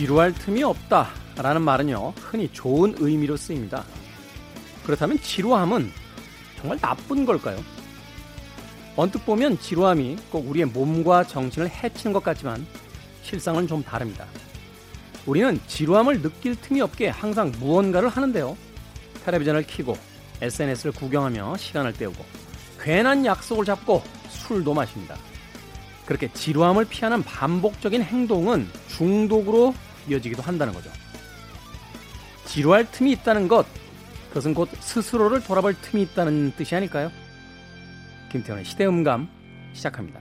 지루할 틈이 없다 라는 말은요, 흔히 좋은 의미로 쓰입니다. 그렇다면 지루함은 정말 나쁜 걸까요? 언뜻 보면 지루함이 꼭 우리의 몸과 정신을 해치는 것 같지만 실상은 좀 다릅니다. 우리는 지루함을 느낄 틈이 없게 항상 무언가를 하는데요. 텔레비전을 켜고 SNS를 구경하며 시간을 때우고 괜한 약속을 잡고 술도 마십니다. 그렇게 지루함을 피하는 반복적인 행동은 중독으로 이어지기도 한다는 거죠. 지루할 틈이 있다는 것, 그것은 곧 스스로를 돌아볼 틈이 있다는 뜻이 아닐까요? 김태훈의 시대음감 시작합니다.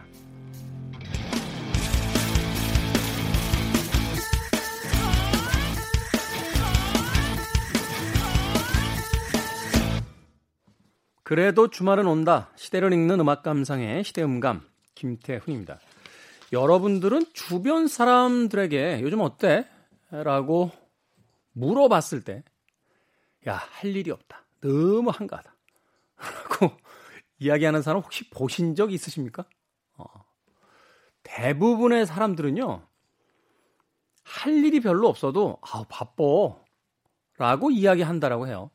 그래도 주말은 온다. 시대를 읽는 음악 감상의 시대음감 김태훈입니다. 여러분들은 주변 사람들에게 요즘 어때? 라고 물어봤을 때, 야, 할 일이 없다. 너무 한가하다. 라고 이야기하는 사람 혹시 보신 적 있으십니까? 어. 대부분의 사람들은요, 할 일이 별로 없어도, 아우, 바빠. 라고 이야기한다라고 해요.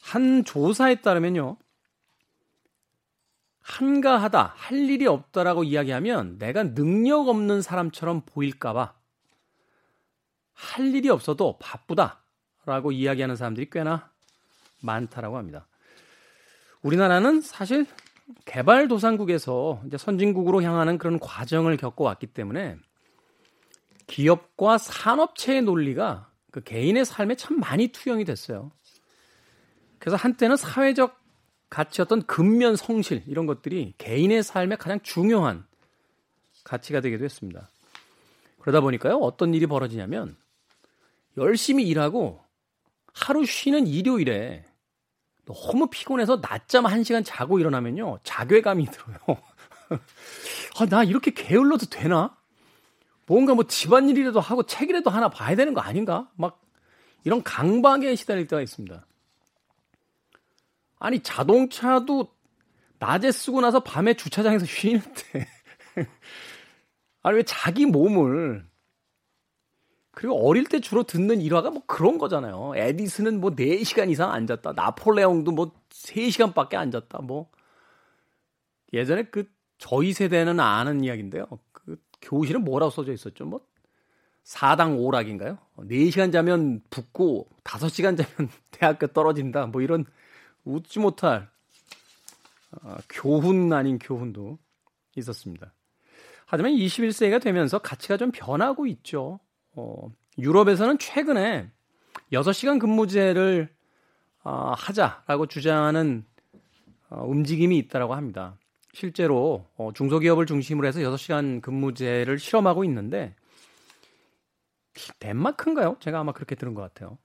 한 조사에 따르면요. 한가하다, 할 일이 없다라고 이야기하면 내가 능력 없는 사람처럼 보일까봐 할 일이 없어도 바쁘다라고 이야기하는 사람들이 꽤나 많다라고 합니다. 우리나라는 사실 개발도상국에서 이제 선진국으로 향하는 그런 과정을 겪어왔기 때문에 기업과 산업체의 논리가 그 개인의 삶에 참 많이 투영이 됐어요. 그래서 한때는 사회적 가치였던 근면 성실 이런 것들이 개인의 삶에 가장 중요한 가치가 되기도 했습니다. 그러다 보니까요 어떤 일이 벌어지냐면 열심히 일하고 하루 쉬는 일요일에 너무 피곤해서 낮잠 한 시간 자고 일어나면요 자괴감이 들어요. 아, 나 이렇게 게을러도 되나? 뭔가 뭐 집안일이라도 하고 책이라도 하나 봐야 되는 거 아닌가? 막 이런 강박에 시달릴 때가 있습니다. 아니 자동차도 낮에 쓰고 나서 밤에 주차장에서 쉬는데 아니 왜 자기 몸을 그리고 어릴 때 주로 듣는 일화가 뭐 그런 거잖아요. 에디슨은 뭐 4시간 이상 앉았다. 나폴레옹도 뭐 3시간밖에 앉았다. 뭐 예전에 그 저희 세대는 아는 이야기인데요. 그 교실은 뭐라고 써져 있었죠? 뭐 4당 5락인가요? 4시간 자면 붙고 5시간 자면 대학교 떨어진다. 뭐 이런 웃지 못할 어, 교훈 아닌 교훈도 있었습니다. 하지만 21세기가 되면서 가치가 좀 변하고 있죠. 어, 유럽에서는 최근에 6시간 근무제를 어, 하자라고 주장하는 어, 움직임이 있다라고 합니다. 실제로 어, 중소기업을 중심으로 해서 6시간 근무제를 실험하고 있는데 덴마크인가요? 제가 아마 그렇게 들은 것 같아요.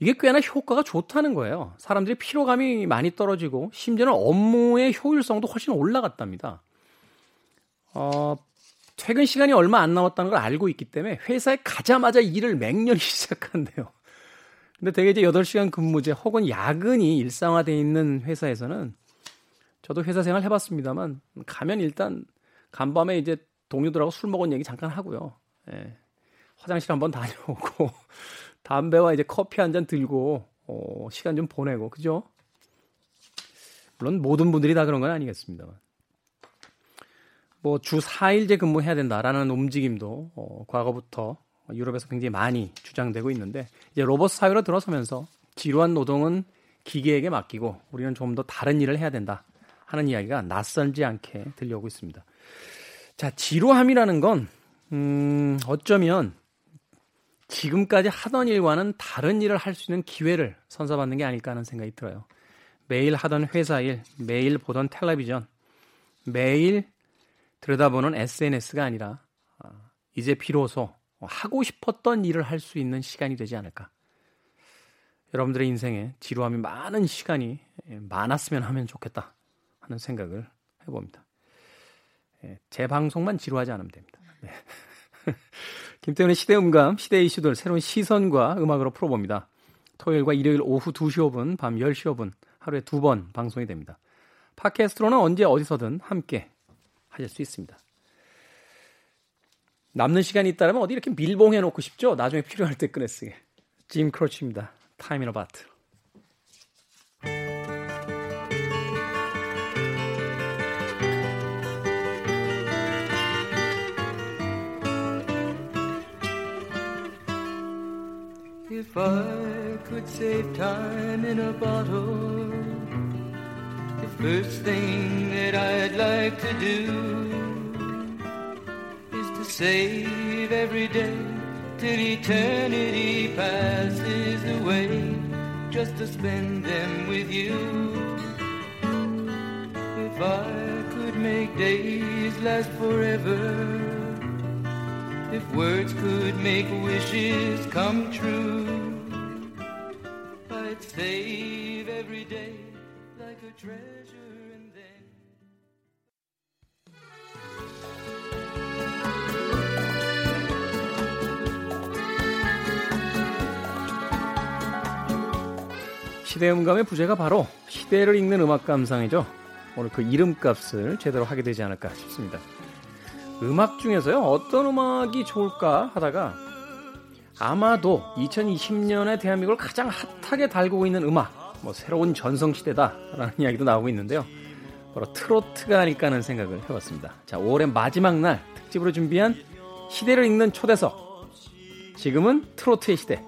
이게 꽤나 효과가 좋다는 거예요. 사람들이 피로감이 많이 떨어지고 심지어는 업무의 효율성도 훨씬 올라갔답니다. 어, 퇴근 시간이 얼마 안 남았다는 걸 알고 있기 때문에 회사에 가자마자 일을 맹렬히 시작한대요. 근데 되게 이제 8시간 근무제 혹은 야근이 일상화되어 있는 회사에서는 저도 회사 생활 해봤습니다만 가면 일단 간밤에 이제 동료들하고 술 먹은 얘기 잠깐 하고요. 예. 화장실 한번 다녀오고 담배와 이제 커피 한 잔 들고 어, 시간 좀 보내고 그죠? 물론 모든 분들이 다 그런 건 아니겠습니다만. 뭐 주 4일제 근무해야 된다라는 움직임도 어, 과거부터 유럽에서 굉장히 많이 주장되고 있는데 이제 로봇 사회로 들어서면서 지루한 노동은 기계에게 맡기고 우리는 좀 더 다른 일을 해야 된다 하는 이야기가 낯설지 않게 들려오고 있습니다. 자, 지루함이라는 건 음, 어쩌면 지금까지 하던 일과는 다른 일을 할 수 있는 기회를 선사받는 게 아닐까 하는 생각이 들어요. 매일 하던 회사 일, 매일 보던 텔레비전, 매일 들여다보는 SNS가 아니라 아, 이제 비로소 하고 싶었던 일을 할 수 있는 시간이 되지 않을까. 여러분들의 인생에 지루함이 많은 시간이 많았으면 하면 좋겠다 하는 생각을 해봅니다. 예, 제 방송만 지루하지 않으면 됩니다. 네. 김태훈의 시대음감, 시대 이슈들 새로운 시선과 음악으로 풀어봅니다. 토요일과 일요일 오후 2시 5분, 밤 10시 5분 하루에 두 번 방송이 됩니다. 팟캐스트로는 언제 어디서든 함께 하실 수 있습니다. 남는 시간이 있다면 어디 이렇게 밀봉해 놓고 싶죠? 나중에 필요할 때 꺼내 쓰게. 짐 크로치입니다. In a Bottle. If I could save time in a bottle, first thing that I'd like to do is to save every day till eternity passes away, just to spend them with you. If I could make days last forever if words could make wishes come true, I'd save every day a treasure and then. 시대 음감의 부제가 바로 시대를 읽는 음악 감상이죠. 오늘 그 이름값을 제대로 하게 되지 않을까 싶습니다. 음악 중에서요, 어떤 음악이 좋을까 하다가 아마도 2020년에 대한민국을 가장 핫하게 달구고 있는 음악, 뭐 새로운 전성시대다라는 이야기도 나오고 있는데요. 바로 트로트가 아닐까 하는 생각을 해봤습니다. 자, 5월의 마지막 날 특집으로 준비한 시대를 읽는 초대석. 지금은 트로트의 시대.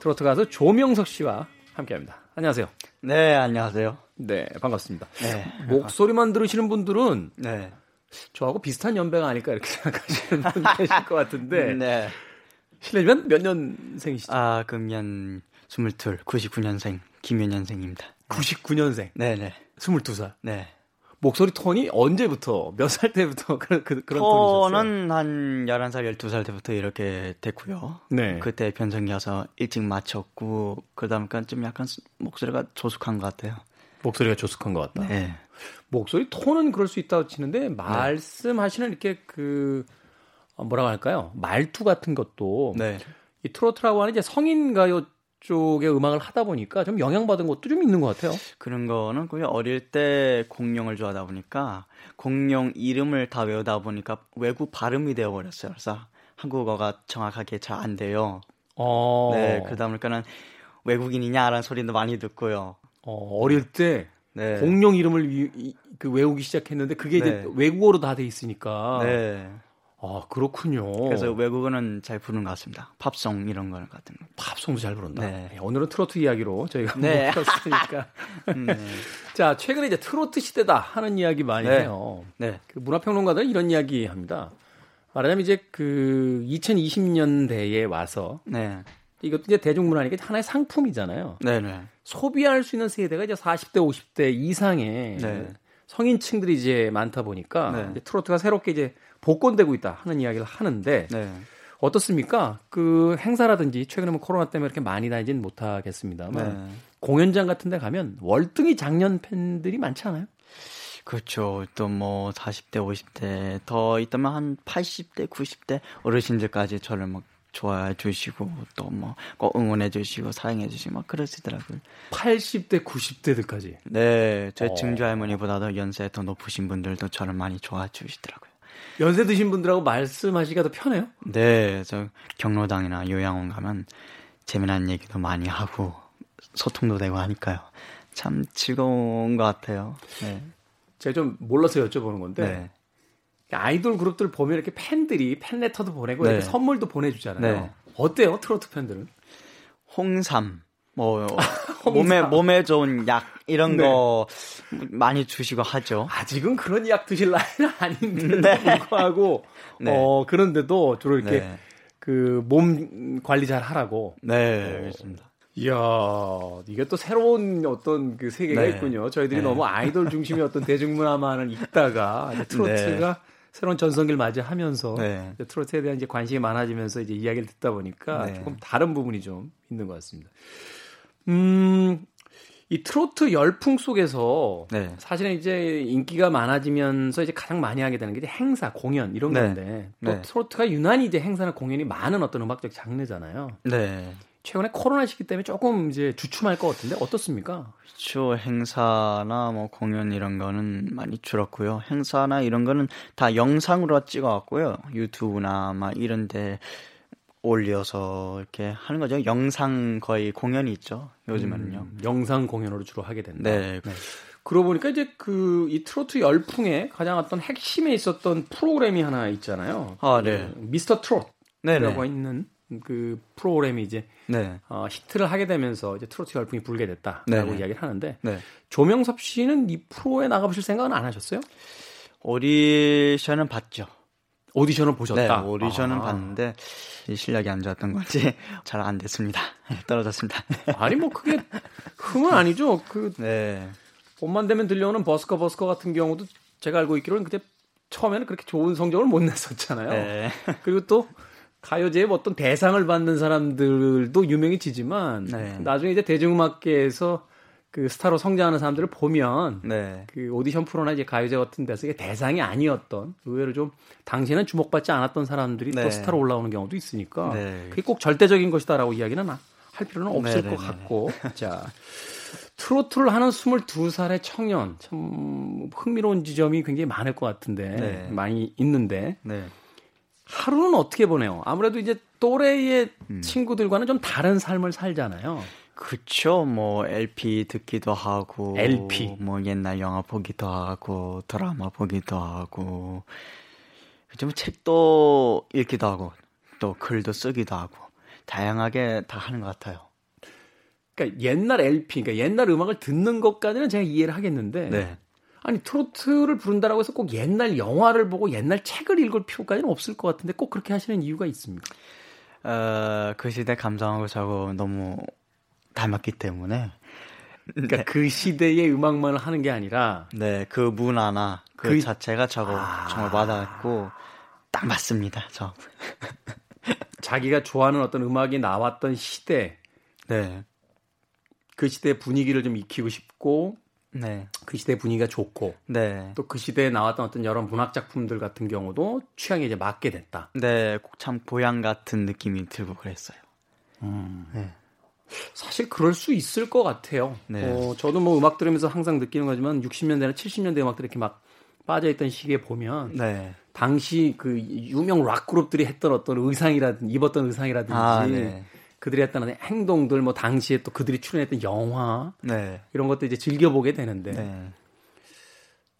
트로트 가수 조명석 씨와 함께합니다. 안녕하세요. 네, 안녕하세요. 네, 반갑습니다. 네. 목소리만 들으시는 분들은 네. 저하고 비슷한 연배가 아닐까 이렇게 생각하시는 분 계실 것 같은데. 네. 실례지만 몇 년생이시죠? 아, 금년 22, 99년생 김윤년생입니다. 99년생. 네, 네. 22살. 네. 목소리 톤이 언제부터 몇 살 때부터 그런 그, 그런 톤이셨어요? 한 11살, 12살 때부터 이렇게 됐고요. 네. 그때 변성기여서 일찍 마쳤고 그다음까 좀 약간 목소리가 조숙한 것 같아요. 목소리가 조숙한 것 같다. 네. 목소리 톤은 그럴 수 있다고 치는데 말씀하시는 이렇게 그 어, 뭐라고 할까요? 말투 같은 것도 네. 이 트로트라고 하는 이제 성인 가요 쪽의 음악을 하다 보니까 좀 영향받은 것도 좀 있는 것 같아요. 그런 거는 그냥 어릴 때 공룡을 좋아하다 보니까 공룡 이름을 다 외우다 보니까 외국 발음이 되어 버렸어요. 그래서 한국어가 정확하게 잘 안 돼요. 어. 네, 그러다 보니까는 외국인이냐라는 소리도 많이 듣고요. 어, 어릴 때 네. 공룡 이름을 위, 그 외우기 시작했는데 그게 네. 이제 외국어로 다 돼 있으니까. 네. 아 그렇군요. 그래서 외국어는 잘 부르는 것 같습니다. 팝송 이런 거 같은 거. 팝송도 잘 부른다. 네. 네 오늘은 트로트 이야기로 저희가 네. 풀었으니까. 네. 자 최근에 이제 트로트 시대다 하는 이야기 많이 네. 해요. 네. 그 문화평론가들 이런 이야기 합니다. 말하자면 이제 그 2020년대에 와서 네. 이것도 이제 대중문화니까 하나의 상품이잖아요. 네네. 소비할 수 있는 세대가 이제 40대, 50대 이상의 네. 성인층들이 이제 많다 보니까 네. 이제 트로트가 새롭게 이제 복권되고 있다 하는 이야기를 하는데 네. 어떻습니까? 그 행사라든지 최근에 뭐 코로나 때문에 이렇게 많이 다니진 못하겠습니다만 네. 공연장 같은 데 가면 월등히 작년 팬들이 많지 않아요? 그렇죠. 또 뭐 40대, 50대 더 있다면 한 80대, 90대 어르신들까지 저를 막 좋아해 주시고 또뭐꼭 응원해 주시고 사랑해 주시고 막 그러시더라고요. 80대 90대들까지. 네, 제 어. 증조 할머니보다도 연세 더 높으신 분들도 저를 많이 좋아해 주시더라고요. 연세 드신 분들하고 말씀하시기가 더 편해요? 네, 저 경로당이나 요양원 가면 재미난 얘기도 많이 하고 소통도 되고 하니까요. 참 즐거운 것 같아요. 네. 제가 좀 몰라서 여쭤보는 건데 네. 아이돌 그룹들 보면 이렇게 팬들이 팬레터도 보내고 네. 이렇게 선물도 보내주잖아요. 네. 어때요, 트로트 팬들은? 홍삼, 뭐 몸에 몸에 좋은 약 이런 네. 거 많이 주시고 하죠. 아직은 그런 약 드실 나이는 아닌데 네. 불구하고 네. 어 그런데도 주로 이렇게 네. 그몸 관리 잘 하라고. 네, 알겠습니다. 이야, 이게 또 새로운 어떤 그 세계가 네. 있군요. 저희들이 네. 너무 아이돌 중심의 어떤 대중문화만을 읽다가 트로트가 새로운 전성기를 맞이하면서 네. 트로트에 대한 이제 관심이 많아지면서 이제 이야기를 듣다 보니까 네. 조금 다른 부분이 좀 있는 것 같습니다. 음, 이 트로트 열풍 속에서 네. 사실은 이제 인기가 많아지면서 이제 가장 많이 하게 되는 게 행사, 공연 이런 네. 건데 또 네. 트로트가 유난히 이제 행사나 공연이 많은 어떤 음악적 장르잖아요. 네. 최근에 코로나 시기 때문에 조금 이제 주춤할 것 같은데 어떻습니까? 그렇죠. 행사나 뭐 공연 이런 거는 많이 줄었고요. 행사나 이런 거는 다 영상으로 찍어왔고요. 유튜브나 막 이런데 올려서 이렇게 하는 거죠. 영상 거의 공연이 있죠. 요즘에는요. 음, 영상 공연으로 주로 하게 된다. 네. 네. 그러고 보니까 이제 그 이 트로트 열풍에 가장 어떤 핵심에 있었던 프로그램이 하나 있잖아요. 아, 네. 그 미스터 트롯이라고 있는 그 프로그램이 이제 네. 어, 히트를 하게 되면서 이제 트로트 열풍이 불게 됐다라고 네 이야기를 하는데 네. 조명섭 씨는 이 프로에 나가보실 생각은 안 하셨어요? 오디션은 봤죠. 오디션을 보셨다. 네, 오디션은 아. 봤는데 실력이 안 좋았던 건지 잘 안 됐습니다. 떨어졌습니다. 아니 뭐 그게 흠은 아니죠. 그 네. 봄만 되면 들려오는 버스커 버스커 같은 경우도 제가 알고 있기로는 그때 처음에는 그렇게 좋은 성적을 못 냈었잖아요. 네. 그리고 또 가요제에 뭐 어떤 대상을 받는 사람들도 유명해지지만 네. 나중에 이제 대중음악계에서 그 스타로 성장하는 사람들을 보면 네. 그 오디션 프로나 이제 가요제 같은 데서 이게 대상이 아니었던 의외로 좀 당시에는 주목받지 않았던 사람들이 네. 또 스타로 올라오는 경우도 있으니까 네. 그게 꼭 절대적인 것이다라고 이야기는 할 필요는 없을 네, 것 네, 네. 같고 자 트로트를 하는 22살의 청년 참 흥미로운 지점이 굉장히 많을 것 같은데 많이 있는데 하루는 어떻게 보내요? 아무래도 이제 또래의 음. 친구들과는 좀 다른 삶을 살잖아요. 그쵸, 뭐, LP 듣기도 하고. LP. 뭐, 옛날 영화 보기도 하고, 드라마 보기도 하고. 좀 책도 읽기도 하고, 또 글도 쓰기도 하고. 다양하게 다 하는 것 같아요. 그러니까 옛날 LP, 그러니까 옛날 음악을 듣는 것까지는 제가 이해를 하겠는데. 네. 아니 트로트를 부른다라고 해서 꼭 옛날 영화를 보고 옛날 책을 읽을 필요까지는 없을 것 같은데 꼭 그렇게 하시는 이유가 있습니까? 어, 그 시대 감상하고 저고 너무 닮았기 때문에 그러니까 네. 그 시대의 음악만을 하는 게 아니라 네, 그 문화나 그, 그... 자체가 저거 아... 정말 와닿았고 딱 맞습니다. 저. 자기가 좋아하는 어떤 음악이 나왔던 시대. 네. 그 시대의 분위기를 좀 익히고 싶고 네. 그 시대 분위기가 좋고 네. 또 그 시대에 나왔던 어떤 여러 문학 작품들 같은 경우도 취향에 이제 맞게 됐다. 네, 참 고향 같은 느낌이 들고 그랬어요. 음. 네. 사실 그럴 수 있을 것 같아요. 네. 어, 저도 뭐 음악 들으면서 항상 느끼는 거지만 60년대나 70년대 음악들 이렇게 막 빠져있던 시기에 보면 네. 당시 그 유명 락 그룹들이 했던 어떤 의상이라든지 입었던 의상이라든지 아, 네. 그들이 했던 행동들 뭐 당시에 또 그들이 출연했던 영화 네. 이런 것도 이제 즐겨보게 되는데 네.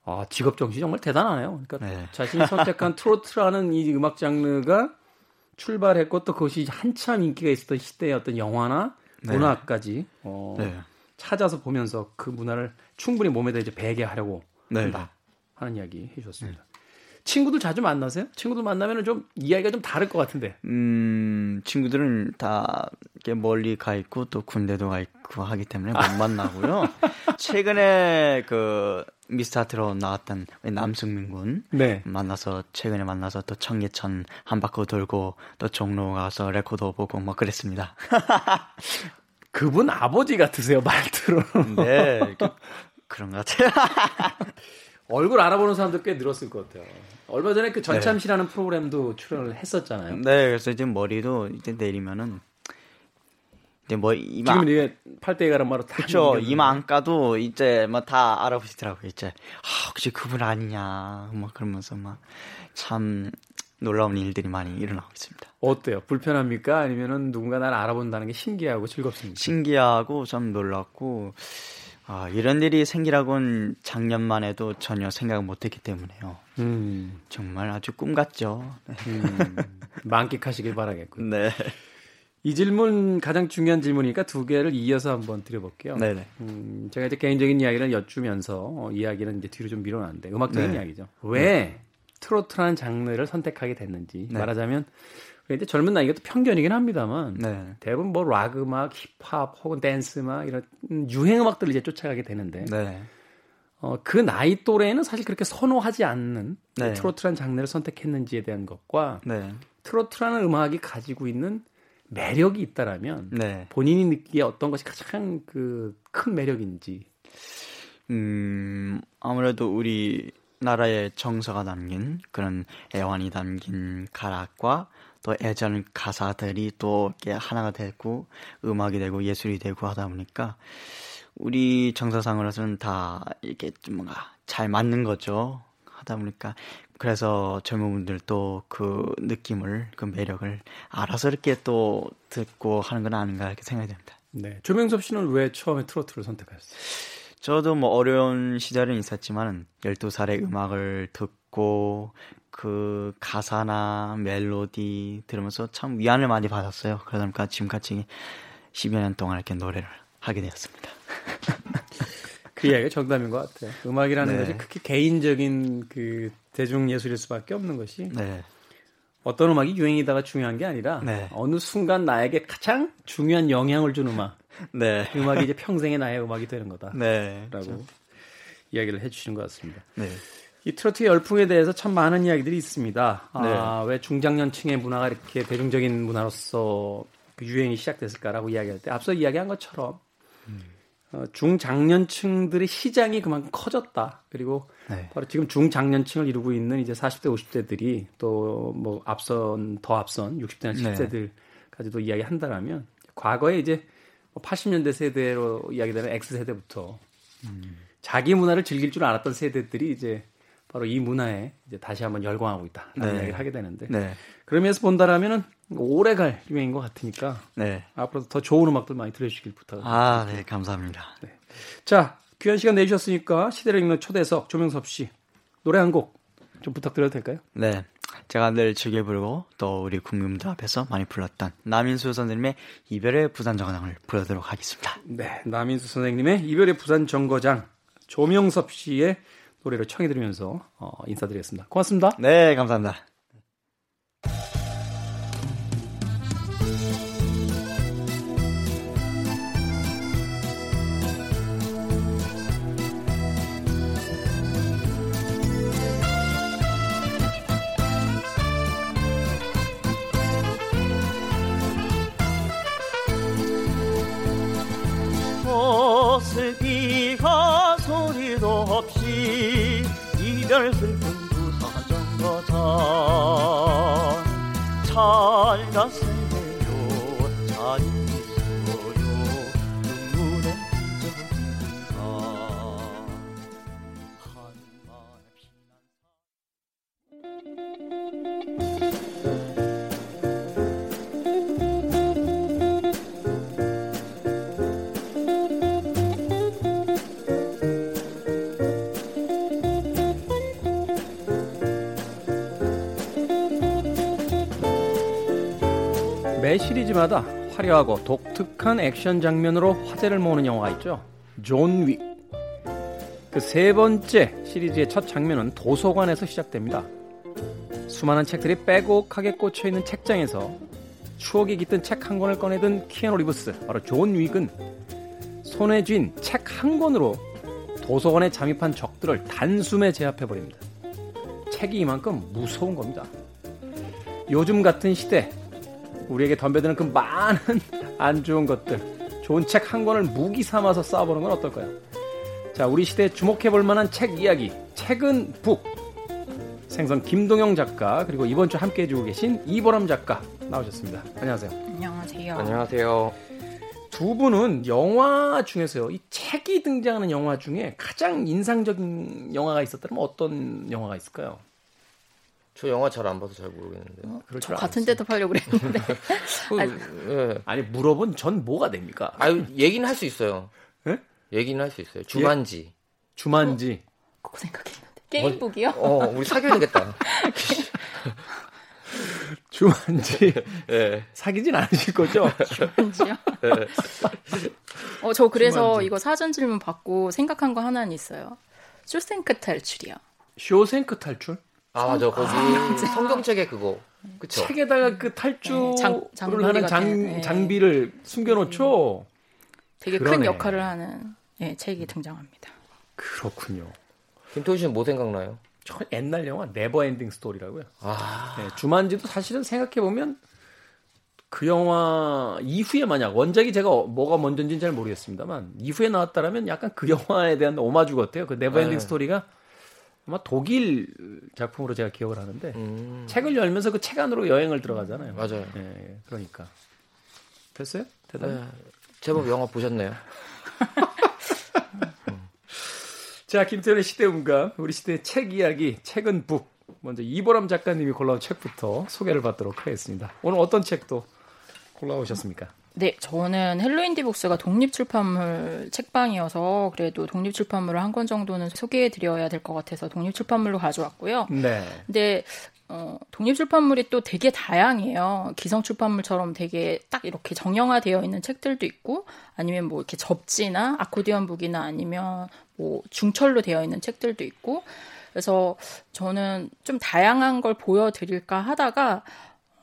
아 직업 정신이 정말 대단하네요. 그러니까 네. 자신이 선택한 트로트라는 이 음악 장르가 출발했고 또 그것이 한참 인기가 있었던 시대의 어떤 영화나 네. 문화까지 어, 네. 찾아서 보면서 그 문화를 충분히 몸에다 이제 배게 하려고 한다 하는 이야기 해주셨습니다. 친구들 자주 만나세요? 친구들 만나면은 좀 이야기가 좀 다를 것 같은데. 음, 친구들은 다 이렇게 멀리 가 있고 또 군대도 가 있고 하기 때문에 못 만나고요. 최근에 그 미스터트롯으로 나왔던 남승민 군 네. 만나서 최근에 만나서 또 청계천 한 바퀴 돌고 또 종로 가서 레코드 보고 뭐 그랬습니다. 그분 아버지 같으세요 말투로. 네. 그런 것 같아요. 얼굴 알아보는 사람들 꽤 늘었을 것 같아요. 얼마 전에 그 전참시라는 네. 프로그램도 출연을 했었잖아요. 네, 그래서 이제 머리도 이제 내리면은 이제 뭐 이마 지금 이게 팔대가란 말로 다 그렇죠. 이마 안 까도 이제 뭐다 알아보시더라고요. 이제 아, 혹시 그분 아니냐 뭐 그러면서 막 참 놀라운 일들이 많이 일어나고 있습니다. 어때요? 불편합니까? 아니면은 누군가 나를 알아본다는 게 신기하고 즐겁습니까? 신기하고 좀 놀랍고 아, 이런 일이 생기라고는 작년만 해도 전혀 생각 못했기 때문에요. 음. 정말 아주 꿈 같죠. 네. 음, 만끽하시길 바라겠고요. 네. 이 질문 가장 중요한 질문이니까 두 개를 이어서 한번 드려볼게요. 네네. 음, 제가 이제 개인적인 이야기를 여쭈면서 어, 이야기는 이제 뒤로 좀 밀어놨는데 음악적인 네. 이야기죠. 왜 네. 트로트라는 장르를 선택하게 됐는지 네. 말하자면 근데 젊은 나이가 또 편견이긴 합니다만 네. 대부분 뭐 락 음악, 힙합 혹은 댄스 음악 이런 유행 음악들을 이제 쫓아가게 되는데 네. 어, 그 나이 또래는 사실 그렇게 선호하지 않는 네. 트로트라는 장르를 선택했는지에 대한 것과 네. 트로트라는 음악이 가지고 있는 매력이 있다라면 네. 본인이 느끼기에 어떤 것이 가장 그 큰 매력인지 음 아무래도 우리 나라의 정서가 담긴 그런 애환이 담긴 가락과 또 애절 가사들이 또 이렇게 하나가 되고 음악이 되고 예술이 되고 하다 보니까 우리 정서상으로서는 다 이렇게 좀 뭔가 잘 맞는 거죠. 하다 보니까 그래서 젊은 분들도 그 느낌을 그 매력을 알아서 이렇게 또 듣고 하는 건 아닌가 이렇게 생각이 됩니다. 네. 조명섭 씨는 왜 처음에 트로트를 선택하셨어요? 저도 뭐 어려운 시절은 있었지만 12살에 음악을 듣고 그 가사나 멜로디 들으면서 참 위안을 많이 받았어요. 그러다 보니까 지금까지 10여 년 동안 이렇게 노래를 하게 되었습니다. 그 이야기가 정답인 것 같아요. 음악이라는 네. 것이 크게 개인적인 그 대중 예술일 수밖에 없는 것이 네. 어떤 음악이 유행이다가 중요한 게 아니라 네. 어느 순간 나에게 가장 중요한 영향을 준 음악. 네. 그 음악이 이제 평생의 나의 음악이 되는 거다라고 네. 그렇죠. 이야기를 해주시는 것 같습니다. 네. 이 트로트 열풍에 대해서 참 많은 이야기들이 있습니다. 아, 네. 왜 중장년층의 문화가 이렇게 대중적인 문화로서 그 유행이 시작됐을까라고 이야기할 때 앞서 이야기한 것처럼 음. 어, 중장년층들의 시장이 그만큼 커졌다. 그리고 네. 바로 지금 중장년층을 이루고 있는 이제 40대, 50대들이 또 뭐 앞선 더 앞선 60대나 70대들까지도 네. 이야기한다라면 과거에 이제 80년대 뭐 세대로 이야기되는 X 세대부터 음. 자기 문화를 즐길 줄 알았던 세대들이 이제 바로 이 문화에 이제 다시 한번 열광하고 있다라는 네. 이야기를 하게 되는데 네. 그러면서 본다라면은 오래 갈 유행인 것 같으니까 네. 앞으로도 더 좋은 음악들 많이 들려주길 부탁드립니다. 아, 네, 감사합니다. 네. 자, 귀한 시간 내주셨으니까 시대를 읽는 초대석 조명섭 씨 노래 한 곡 좀 부탁드려도 될까요? 네. 제가 늘 즐겨 부르고 또 우리 국민들 앞에서 많이 불렀던 남인수 선생님의 이별의 부산 정거장을 불러드리도록 하겠습니다. 네, 남인수 선생님의 이별의 부산 정거장 조명섭 씨의 노래를 청해 드리면서 어, 인사드리겠습니다. 고맙습니다. 네, 감사합니다. 이별 슬픈 부사정거장. 잘 가세 매 시리즈마다 화려하고 독특한 액션 장면으로 화제를 모으는 영화가 있죠. 존 윅. 그 세 번째 시리즈의 첫 장면은 도서관에서 시작됩니다. 수많은 책들이 빼곡하게 꽂혀 있는 책장에서 추억이 깃든 책 한 권을 꺼내든 키아누 리브스, 바로 존 윅은 손에 쥔 책 한 권으로 도서관에 잠입한 적들을 단숨에 제압해 버립니다. 책이 이만큼 무서운 겁니다. 요즘 같은 시대 우리에게 덤벼드는 그 많은 안 좋은 것들, 좋은 책 한 권을 무기 삼아서 싸워보는 건 어떨까요? 자, 우리 시대에 주목해볼 만한 책 이야기, 책은 북. 생선 김동영 작가, 그리고 이번 주 함께 해주고 계신 이보람 작가 나오셨습니다. 안녕하세요. 안녕하세요. 안녕하세요. 두 분은 영화 중에서요, 이 책이 등장하는 영화 중에 가장 인상적인 영화가 있었다면 어떤 영화가 있을까요? 저 영화 잘 안 봐서 잘 모르겠는데. 어, 저 같은 데도 팔려고 그랬는데. 그, 아니, 네. 아니 물어본 전 뭐가 됩니까? 아유 얘기는 할 수 있어요. 네? 얘기는 할 수 있어요. 주만지. 예? 주만지. 어? 그거 생각했는데. 게임북이요? 어, 우리 사귀어야 되겠다. 주만지. 네. 사귀진 않으실 거죠? 주만지요? 네. 어, 저 그래서 주만지. 이거 사전 질문 받고 생각한 거 하나는 있어요. 쇼생크 탈출이요. 쇼생크 탈출? 아 맞아 거기 아, 성경책에 그거 그쵸 책에다가 그 탈주를 네, 장, 장비를 하는 장, 네. 장비를 숨겨놓죠. 되게 그러네. 큰 역할을 하는 예, 책이 등장합니다. 그렇군요. 김토희 씨는 뭐 생각나요? 저 옛날 영화 네버엔딩 스토리라고요. 아. 네, 주만지도 사실은 생각해 보면 그 영화 이후에 만약 원작이 제가 뭐가 먼저인지는 잘 모르겠습니다만 이후에 나왔다라면 약간 그 영화에 대한 오마주 같아요. 그 네버엔딩 네. 스토리가 아마 독일 작품으로 제가 기억을 하는데 음. 책을 열면서 그 책 안으로 여행을 들어가잖아요. 맞아요. 예, 그러니까 됐어요? 대단. 네, 제법 영화 보셨네요. 자, 김태현의 시대음감, 우리 시대의 책 이야기, 책은 북. 먼저 이보람 작가님이 골라온 책부터 소개를 받도록 하겠습니다. 오늘 어떤 책도 골라오셨습니까? 네, 저는 헬로인디북스가 독립 출판물 책방이어서 그래도 독립 출판물을 한 권 정도는 소개해 드려야 될 것 같아서 독립 출판물로 가져왔고요. 네. 근데 어, 독립 출판물이 또 되게 다양해요. 기성 출판물처럼 되게 딱 이렇게 정형화되어 있는 책들도 있고, 아니면 뭐 이렇게 접지나 아코디언북이나 아니면 뭐 중철로 되어 있는 책들도 있고, 그래서 저는 좀 다양한 걸 보여드릴까 하다가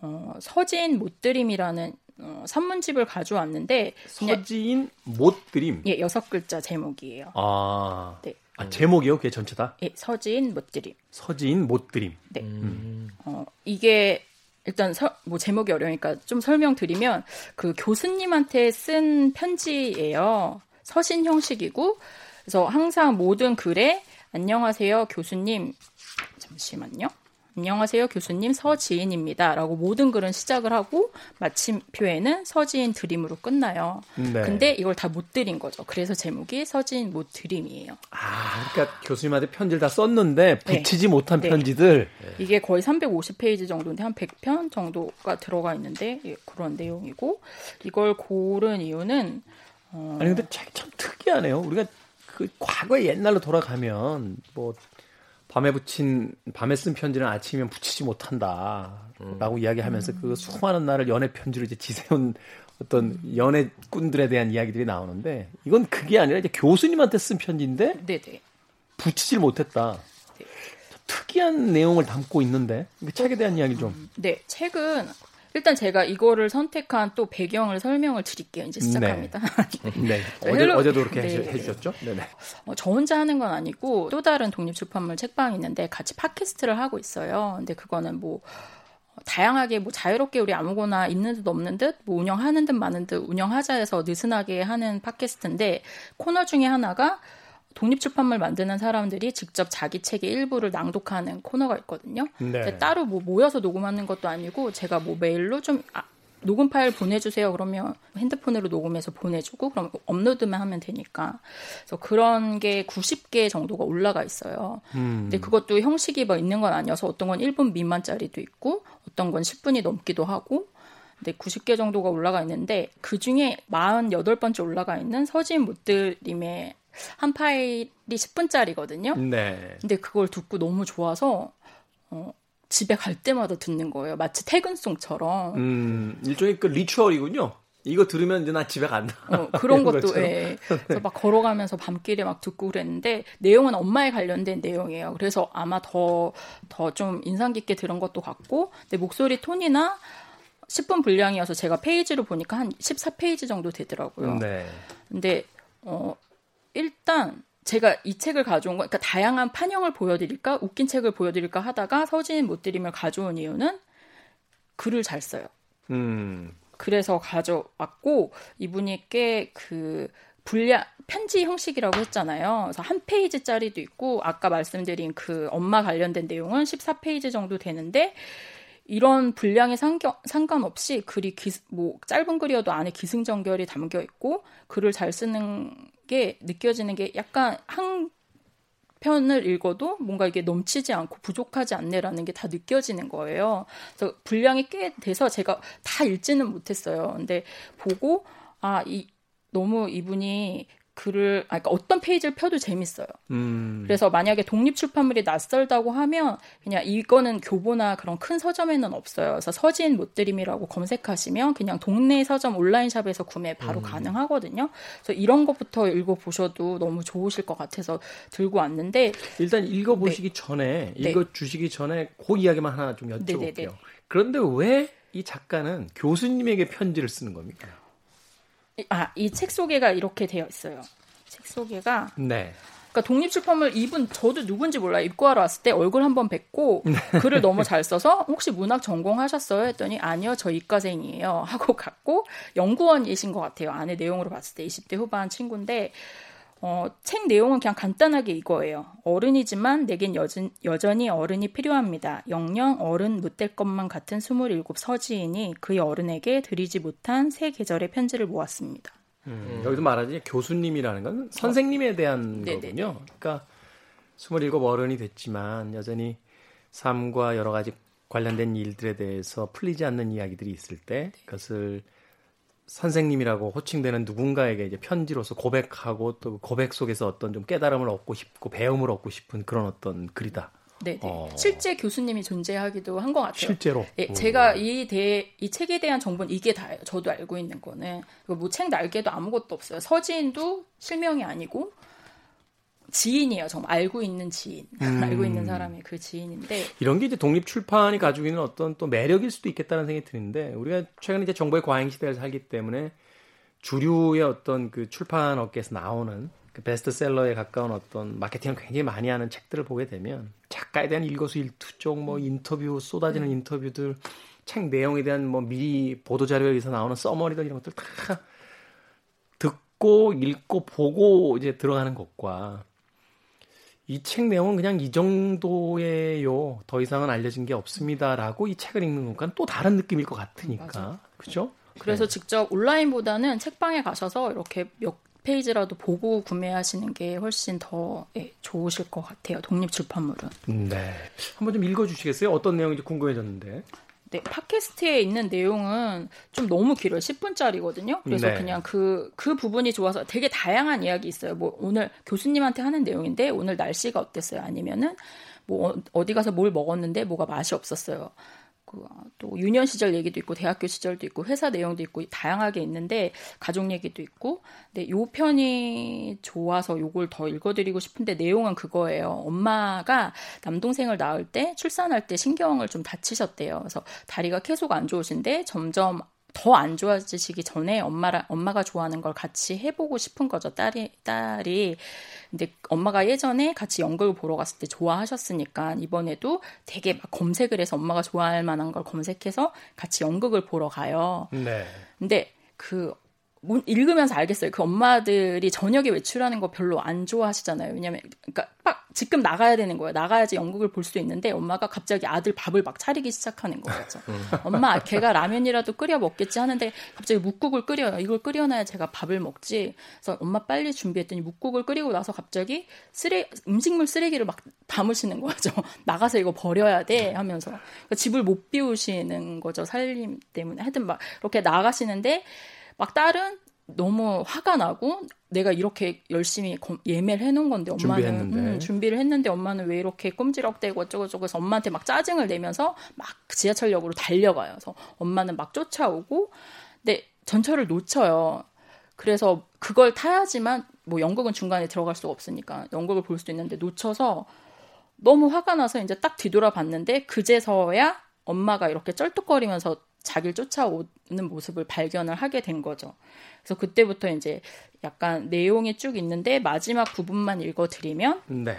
어, 서진 못드림이라는 어, 산문집을 가져왔는데 서지인 못드림. 예, 여섯 글자 제목이에요. 아, 네. 아 제목이요? 그게 전체다? 예, 서지인 못드림. 서지인 못드림. 네. 음. 어, 이게 일단 서, 뭐 제목이 어려우니까 좀 설명드리면 그 교수님한테 쓴 편지예요. 서신 형식이고 그래서 항상 모든 글에 안녕하세요 교수님 잠시만요. 안녕하세요 교수님 서지인입니다. 라고 모든 글은 시작을 하고 마침표에는 서지인 드림으로 끝나요. 네. 근데 이걸 다 못 드린 거죠. 그래서 제목이 서지인 못 드림이에요. 아, 그러니까 교수님한테 편지를 다 썼는데 네. 붙이지 네. 못한 편지들. 네. 이게 거의 350페이지 정도인데 한 100편 정도가 들어가 있는데 예, 그런 내용이고 이걸 고른 이유는 어... 아니 근데 책이 참 특이하네요. 우리가 그 과거에 옛날로 돌아가면 뭐 밤에 붙인 밤에 쓴 편지는 아침이면 붙이지 못한다라고 음. 이야기하면서 그 수많은 날을 연애 편지로 이제 지새운 어떤 연애꾼들에 대한 이야기들이 나오는데 이건 그게 아니라 이제 교수님한테 쓴 편지인데 네네. 붙이질 못했다. 네. 특이한 내용을 담고 있는데 책에 대한 이야기 좀. 네, 책은 일단 제가 이거를 선택한 또 배경을 설명을 드릴게요. 이제 시작합니다. 네. 네. 어제, 어제 도 그렇게 네. 해주셨죠? 네네. 어, 저 혼자 하는 건 아니고 또 다른 독립출판물 책방이 있는데 같이 팟캐스트를 하고 있어요. 근데 그거는 뭐 다양하게 뭐 자유롭게 우리 아무거나 있는 듯 없는 듯 뭐 운영하는 듯 마는 듯 운영하자 해서 느슨하게 하는 팟캐스트인데 코너 중에 하나가 독립출판물 만드는 사람들이 직접 자기 책의 일부를 낭독하는 코너가 있거든요. 네. 따로 뭐 모여서 녹음하는 것도 아니고 제가 뭐 메일로 좀 아, 녹음 파일 보내주세요. 그러면 핸드폰으로 녹음해서 보내주고 그럼 업로드만 하면 되니까. 그래서 그런 게 90개 정도가 올라가 있어요. 음. 근데 그것도 형식이 뭐 있는 건 아니어서 어떤 건 1분 미만짜리도 있고 어떤 건 10분이 넘기도 하고 근데 90개 정도가 올라가 있는데 그 중에 48번째 올라가 있는 서진 못들님의 한 파일이 10분짜리거든요. 네. 근데 그걸 듣고 너무 좋아서 어, 집에 갈 때마다 듣는 거예요. 마치 퇴근송처럼. 음, 일종의 그 리추얼이군요. 이거 들으면 이제 나 집에 간다. 어, 그런 것도 예. 그래서 막 걸어가면서 밤길에 막 듣고 그랬는데 내용은 엄마에 관련된 내용이에요. 그래서 아마 더 더 좀 인상 깊게 들은 것도 같고 내 목소리 톤이나 10분 분량이어서 제가 페이지로 보니까 한 14페이지 정도 되더라고요. 네. 근데 어 일단 제가 이 책을 가져온 거, 그러니까 다양한 판형을 보여드릴까, 웃긴 책을 보여드릴까 하다가 서진 못 드림을 가져온 이유는 글을 잘 써요. 음. 그래서 가져왔고 이분이 꽤 그 분량 편지 형식이라고 했잖아요. 그래서 한 페이지짜리도 있고 아까 말씀드린 그 엄마 관련된 내용은 14페이지 정도 되는데 이런 분량에 상겨, 상관없이 글이 기, 뭐 짧은 글이어도 안에 기승전결이 담겨 있고 글을 잘 쓰는 게 느껴지는 게 약간 한 편을 읽어도 뭔가 이게 넘치지 않고 부족하지 않네라는 게 다 느껴지는 거예요. 그래서 분량이 꽤 돼서 제가 다 읽지는 못했어요. 근데 보고 아, 이 너무 이분이 글을 아, 그러니까 어떤 페이지를 펴도 재밌어요. 음. 그래서 만약에 독립 출판물이 낯설다고 하면 그냥 이거는 교보나 그런 큰 서점에는 없어요. 그래서 서진 못드림이라고 검색하시면 그냥 동네 서점 온라인 샵에서 구매 바로 음. 가능하거든요. 그래서 이런 것부터 읽어 보셔도 너무 좋으실 것 같아서 들고 왔는데 일단 읽어 보시기 네. 전에 네. 읽어 주시기 전에 그 이야기만 하나 좀 여쭤볼게요. 네네네. 그런데 왜 이 작가는 교수님에게 편지를 쓰는 겁니까? 아, 이 책 소개가 이렇게 되어 있어요. 책 소개가 네. 그러니까 독립출판물 이분 저도 누군지 몰라요. 입고하러 왔을 때 얼굴 한번 뵙고 네. 글을 너무 잘 써서 혹시 문학 전공하셨어요? 했더니 아니요, 저 이과생이에요. 하고 갔고 연구원이신 것 같아요. 안에 내용으로 봤을 때 20대 후반 친구인데 어, 책 내용은 그냥 간단하게 이거예요. 어른이지만 내겐 여전, 여전히 어른이 필요합니다. 영영 어른 못될 것만 같은 27 서지인이 그의 어른에게 드리지 못한 세 계절의 편지를 모았습니다. 음, 여기서 말하지 교수님이라는 건 선생님에 대한 어. 거군요. 그러니까 27 어른이 됐지만 여전히 삶과 여러 가지 관련된 일들에 대해서 풀리지 않는 이야기들이 있을 때 그것을 선생님이라고 호칭되는 누군가에게 이제 편지로서 고백하고 또그 고백 속에서 어떤 좀 깨달음을 얻고 싶고 배움을 얻고 싶은 그런 어떤 글이다. 네, 어. 실제 교수님이 존재하기도 한 것 같아요. 실제로. 예, 제가 이 대, 이 책에 대한 정보는 이게 다예요. 저도 알고 있는 거는 뭐 책 날개도 아무것도 없어요. 서지인도 실명이 아니고 지인이에요. 정말 알고 있는 지인, 음. 알고 있는 사람의 그 지인인데 이런 게 이제 독립 출판이 가지고 있는 어떤 또 매력일 수도 있겠다는 생각이 드는데 우리가 최근에 이제 정보의 과잉 시대를 살기 때문에 주류의 어떤 그 출판 업계에서 나오는 그 베스트셀러에 가까운 어떤 마케팅을 굉장히 많이 하는 책들을 보게 되면 작가에 대한 일거수일투 족 뭐 인터뷰 쏟아지는 음. 인터뷰들 책 내용에 대한 뭐 미리 보도 자료에서 나오는 써머리들 이런 것들 다 듣고 읽고 보고 이제 들어가는 것과 이 책 내용은 그냥 이 정도예요. 더 이상은 알려진 게 없습니다라고 이 책을 읽는 것과는 또 다른 느낌일 것 같으니까. 그죠? 그래서 네. 직접 온라인보다는 책방에 가셔서 이렇게 몇 페이지라도 보고 구매하시는 게 훨씬 더 예, 좋으실 것 같아요. 독립 출판물은. 네. 한번 좀 읽어 주시겠어요? 어떤 내용인지 궁금해졌는데. 네, 팟캐스트에 있는 내용은 좀 너무 길어요. 10분짜리거든요. 그래서 네. 그냥 그, 그 부분이 좋아서 되게 다양한 이야기 있어요. 뭐 오늘 교수님한테 하는 내용인데 오늘 날씨가 어땠어요? 아니면은 뭐 어, 어디 가서 뭘 먹었는데 뭐가 맛이 없었어요. 그또 유년 시절 얘기도 있고 대학교 시절도 있고 회사 내용도 있고 다양하게 있는데 가족 얘기도 있고 근데 요 편이 좋아서 요걸 더 읽어드리고 싶은데 내용은 그거예요. 엄마가 남동생을 낳을 때 출산할 때 신경을 좀 다치셨대요. 그래서 다리가 계속 안 좋으신데 점점 더 안 좋아지시기 전에 엄마라 엄마가 좋아하는 걸 같이 해보고 싶은 거죠. 딸이 딸이 근데 엄마가 예전에 같이 연극을 보러 갔을 때 좋아하셨으니까 이번에도 되게 막 검색을 해서 엄마가 좋아할 만한 걸 검색해서 같이 연극을 보러 가요. 네. 근데 그 읽으면서 알겠어요. 그 엄마들이 저녁에 외출하는 거 별로 안 좋아하시잖아요. 왜냐면, 그러니까 막 지금 나가야 되는 거예요. 나가야지 연극을 볼 수 있는데 엄마가 갑자기 아들 밥을 막 차리기 시작하는 거죠. 음. 엄마, 걔가 라면이라도 끓여 먹겠지 하는데 갑자기 묵국을 끓여요. 이걸 끓여놔야 제가 밥을 먹지. 그래서 엄마 빨리 준비했더니 묵국을 끓이고 나서 갑자기 쓰레 음식물 쓰레기를 막 담으시는 거죠. 나가서 이거 버려야 돼 하면서 그러니까 집을 못 비우시는 거죠. 살림 때문에. 하여튼 막 이렇게 나가시는데 막 딸은 너무 화가 나고 내가 이렇게 열심히 예매를 해놓은 건데 엄마는 음, 준비를 했는데 엄마는 왜 이렇게 꼼지락대고 어쩌고저쩌고 해서 엄마한테 막 짜증을 내면서 막 지하철역으로 달려가요. 그래서 엄마는 막 쫓아오고 근데 전철을 놓쳐요. 그래서 그걸 타야지만 뭐 연극은 중간에 들어갈 수가 없으니까 연극을 볼 수도 있는데 놓쳐서 너무 화가 나서 이제 딱 뒤돌아봤는데 그제서야 엄마가 이렇게 쩔뚝거리면서 자기를 쫓아오는 모습을 발견을 하게 된 거죠. 그래서 그때부터 이제 약간 내용이 쭉 있는데 마지막 부분만 읽어드리면 네.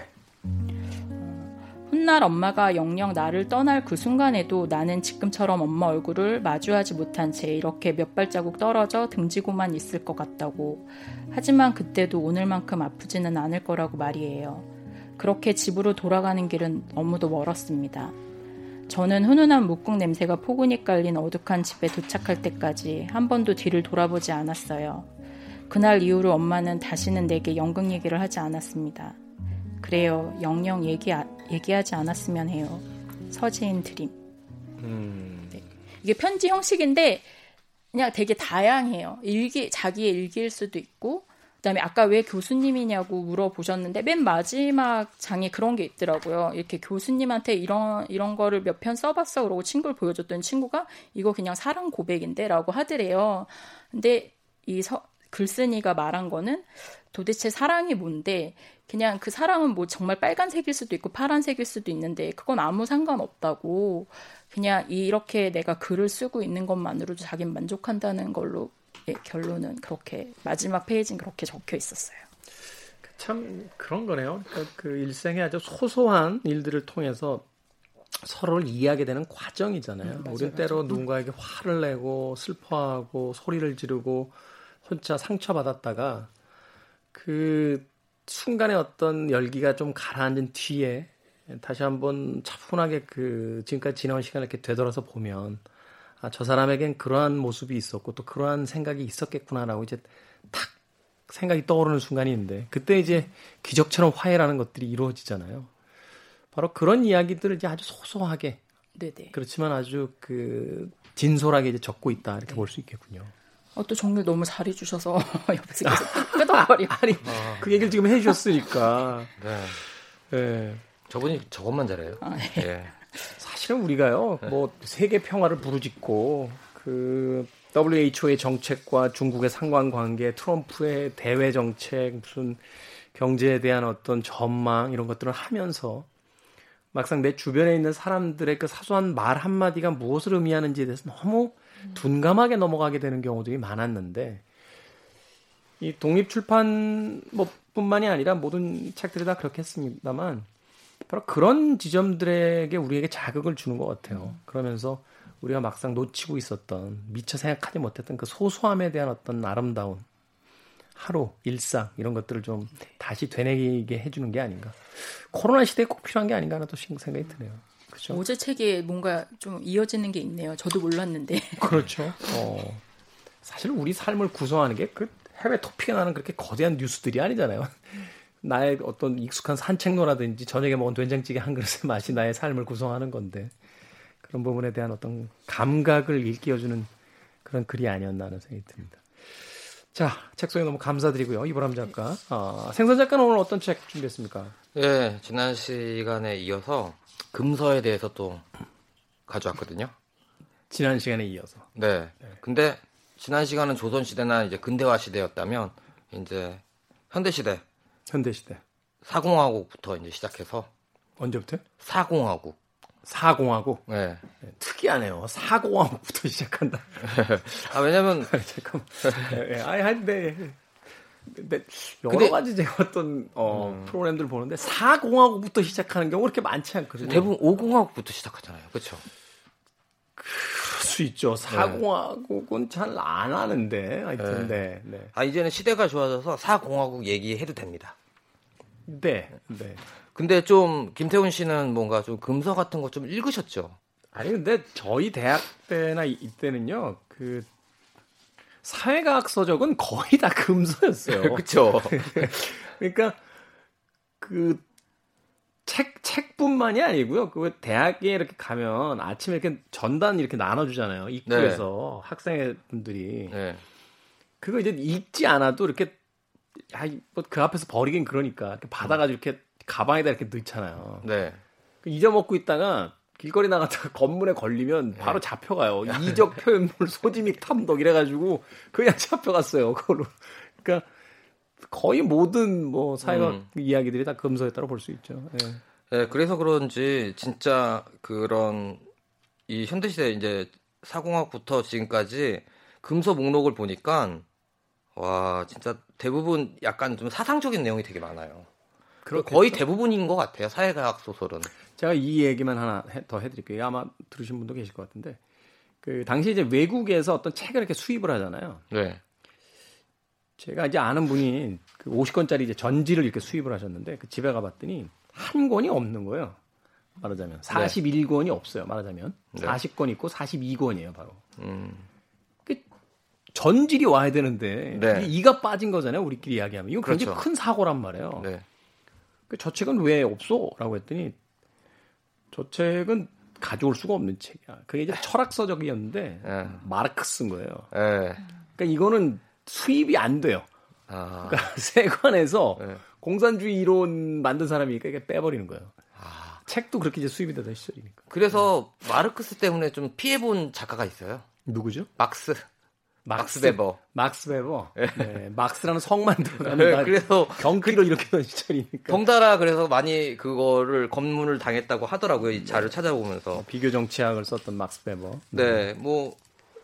훗날 엄마가 영영 나를 떠날 그 순간에도 나는 지금처럼 엄마 얼굴을 마주하지 못한 채 이렇게 몇 발자국 떨어져 등지고만 있을 것 같다고. 하지만 그때도 오늘만큼 아프지는 않을 거라고 말이에요. 그렇게 집으로 돌아가는 길은 너무도 멀었습니다. 저는 훈훈한 묵국 냄새가 포근히 깔린 어둑한 집에 도착할 때까지 한 번도 뒤를 돌아보지 않았어요. 그날 이후로 엄마는 다시는 내게 연극 얘기를 하지 않았습니다. 그래요. 영영 얘기, 얘기하지 않았으면 해요. 서지인 드림. 음... 네. 이게 편지 형식인데 그냥 되게 다양해요. 일기, 자기의 일기일 수도 있고, 그다음에 아까 왜 교수님이냐고 물어보셨는데 맨 마지막 장에 그런 게 있더라고요. 이렇게 교수님한테 이런 이런 거를 몇 편 써봤어 그러고 친구를 보여줬던 친구가 이거 그냥 사랑 고백인데라고 하더래요. 근데 이 서, 글쓴이가 말한 거는 도대체 사랑이 뭔데 그냥 그 사랑은 뭐 정말 빨간색일 수도 있고 파란색일 수도 있는데 그건 아무 상관없다고 그냥 이렇게 내가 글을 쓰고 있는 것만으로도 자기는 만족한다는 걸로 예, 결론은 그렇게 마지막 페이지는 그렇게 적혀 있었어요. 참 그런 거네요. 그러니까 그 일생의 아주 소소한 일들을 통해서 서로를 이해하게 되는 과정이잖아요. 음, 우리 때로 누군가에게 화를 내고 슬퍼하고 소리를 지르고 혼자 상처받았다가 그 순간에 어떤 열기가 좀 가라앉은 뒤에 다시 한번 차분하게 그 지금까지 지나온 시간을 이렇게 되돌아서 보면 아, 저 사람에겐 그러한 모습이 있었고 또 그러한 생각이 있었겠구나라고 이제 탁 생각이 떠오르는 순간이 있는데 그때 이제 기적처럼 화해라는 것들이 이루어지잖아요. 바로 그런 이야기들을 이제 아주 소소하게 네네. 그렇지만 아주 그 진솔하게 이제 적고 있다 이렇게 네. 볼수 있겠군요. 어, 또 정리를 너무 잘해주셔서 옆에서 계속 끄덕거리. 아니, 아. 그 얘기를 지금 해주셨으니까. 네. 네. 저분이 저것만 잘해요. 아, 네. 네. 사실은 우리가요, 뭐 세계 평화를 부르짖고 그 WHO의 정책과 중국의 상관관계, 트럼프의 대외 정책, 무슨 경제에 대한 어떤 전망 이런 것들을 하면서 막상 내 주변에 있는 사람들의 그 사소한 말 한마디가 무엇을 의미하는지에 대해서 너무 둔감하게 넘어가게 되는 경우들이 많았는데 이 독립 출판 뭐 뿐만이 아니라 모든 책들이 다 그렇겠습니다만 바로 그런 지점들에게 우리에게 자극을 주는 것 같아요. 그러면서 우리가 막상 놓치고 있었던 미처 생각하지 못했던 그 소소함에 대한 어떤 아름다운 하루, 일상 이런 것들을 좀 다시 되뇌게 해주는 게 아닌가. 코로나 시대에 꼭 필요한 게 아닌가 하는 또 생각이 드네요. 그렇죠. 어제 책에 뭔가 좀 이어지는 게 있네요. 저도 몰랐는데. 그렇죠. 어, 사실 우리 삶을 구성하는 게 그 해외 토픽에 나는 그렇게 거대한 뉴스들이 아니잖아요. 나의 어떤 익숙한 산책로라든지 저녁에 먹은 된장찌개 한 그릇의 맛이 나의 삶을 구성하는 건데 그런 부분에 대한 어떤 감각을 일깨워주는 그런 글이 아니었나 하는 생각이 듭니다. 자, 책 소개 너무 감사드리고요. 이보람 작가. 어, 생선 작가는 오늘 어떤 책 준비했습니까? 예, 지난 시간에 이어서 금서에 대해서 또 가져왔거든요. 지난 시간에 이어서. 네. 네. 근데 지난 시간은 조선 시대나 이제 근대화 시대였다면 이제 현대 시대. 현대 시대. 사공화국부터 이제 시작해서 언제부터? 사공화국. 사공화국. 네. 네. 특이하네요. 사공화국부터 시작한다. 아 왜냐면 잠깐. 네, 아니 한데 근데 여러 근데, 가지 제가 어떤 어, 음. 프로그램들 을 보는데 사공화국부터 시작하는 경우 그렇게 많지 않거든요. 대부분 오공화국부터 시작하잖아요. 그렇죠? 수 있죠. 사공화국은 잘 안 하는데 하여튼 네. 네. 네. 아 이제는 시대가 좋아져서 사공화국 얘기해도 됩니다. 네. 네. 근데 좀 김태훈 씨는 뭔가 좀 금서 같은 거 좀 읽으셨죠? 아니 근데 저희 대학 때나 이때는요 그 사회과학 서적은 거의 다 금서였어요. 그렇죠. 그러니까 그 책, 책뿐만이 아니고요. 그 대학에 이렇게 가면 아침에 이렇게 전단 이렇게 나눠주잖아요. 입구에서 네. 학생분들이. 네. 그거 이제 읽지 않아도 이렇게, 아, 뭐그 앞에서 버리긴 그러니까. 이렇게 받아가지고 이렇게 가방에다 이렇게 넣잖아요. 네. 그 잊어먹고 있다가 길거리 나갔다가 건물에 걸리면 바로 네. 잡혀가요. 이적 표현물 소지믹 탐독 이래가지고 그냥 잡혀갔어요. 그걸로. 그러니까 거의 모든 뭐 사회학 음. 이야기들이 다 금서였다고 볼수 있죠. 예. 네, 그래서 그런지 진짜 그런 이 현대 시대 이제 사공학부터 지금까지 금서 목록을 보니까 와 진짜 대부분 약간 좀 사상적인 내용이 되게 많아요. 그렇겠죠. 거의 대부분인 것 같아요. 사회과학 소설은. 제가 이 얘기만 하나 해, 더 해드릴게요. 아마 들으신 분도 계실 것 같은데 그 당시 이제 외국에서 어떤 책을 이렇게 수입을 하잖아요. 네. 제가 이제 아는 분이 그 50권짜리 이제 전지를 이렇게 수입을 하셨는데 그 집에 가봤더니 한 권이 없는 거예요. 말하자면 41권이 네. 없어요. 말하자면 네. 40권 있고 42권이에요. 바로. 음. 그 전질이 와야 되는데 네. 이가 빠진 거잖아요. 우리끼리 이야기하면 이건 굉장히 그렇죠. 큰 사고란 말이에요. 네. 그저 책은 왜 없어?라고 했더니 저 책은 가져올 수가 없는 책이야. 그게 이제 철학서적이었는데 네. 마르크스인 거예요. 네. 그러니까 이거는 수입이 안 돼요. 아. 그러니까 세관에서 네. 공산주의 이론 만든 사람이니까 이게 빼버리는 거예요. 아. 책도 그렇게 이제 수입이 되던 시절이니까. 그래서 마르크스 때문에 좀 피해본 작가가 있어요. 누구죠? 막스. 막스, 베버. 막스 베버. 네. 네. 막스라는 성만 들어가는 네, 그래서 경기로 이렇게 된 시절이니까. 덩달아 그래서 많이 그거를 검문을 당했다고 하더라고요. 이 자료 찾아보면서. 비교 정치학을 썼던 막스 베버. 네. 뭐